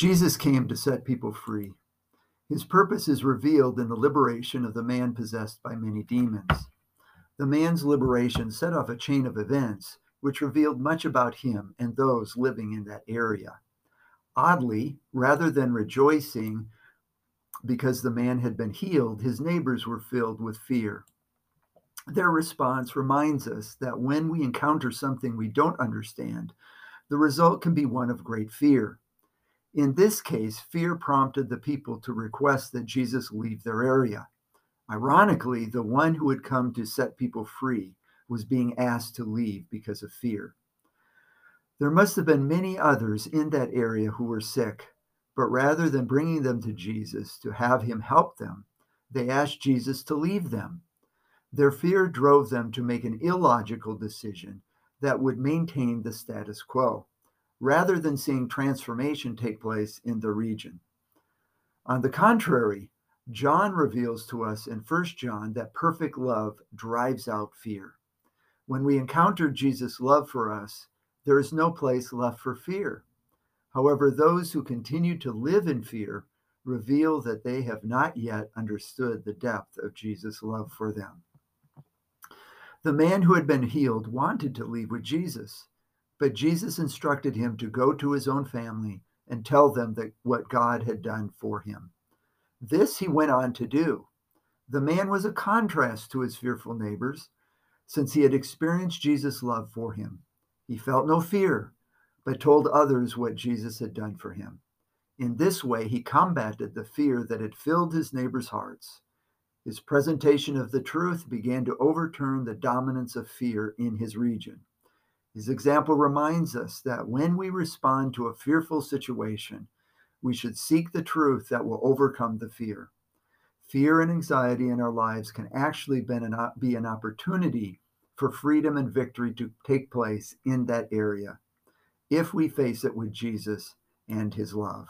Jesus came to set people free. His purpose is revealed in the liberation of the man possessed by many demons. The man's liberation set off a chain of events which revealed much about him and those living in that area. Oddly, rather than rejoicing because the man had been healed, his neighbors were filled with fear. Their response reminds us that when we encounter something we don't understand, the result can be one of great fear. In this case, fear prompted the people to request that Jesus leave their area. Ironically, the one who had come to set people free was being asked to leave because of fear. There must have been many others in that area who were sick, but rather than bringing them to Jesus to have him help them, they asked Jesus to leave them. Their fear drove them to make an illogical decision that would maintain the status quo, rather than seeing transformation take place in the region. On the contrary, John reveals to us in 1 John that perfect love drives out fear. When we encounter Jesus' love for us, there is no place left for fear. However, those who continue to live in fear reveal that they have not yet understood the depth of Jesus' love for them. The man who had been healed wanted to leave with Jesus, but Jesus instructed him to go to his own family and tell them that what God had done for him. This he went on to do. The man was a contrast to his fearful neighbors since he had experienced Jesus' love for him. He felt no fear, but told others what Jesus had done for him. In this way, he combated the fear that had filled his neighbors' hearts. His presentation of the truth began to overturn the dominance of fear in his region. His example reminds us that when we respond to a fearful situation, we should seek the truth that will overcome the fear. Fear and anxiety in our lives can actually be an opportunity for freedom and victory to take place in that area if we face it with Jesus and his love.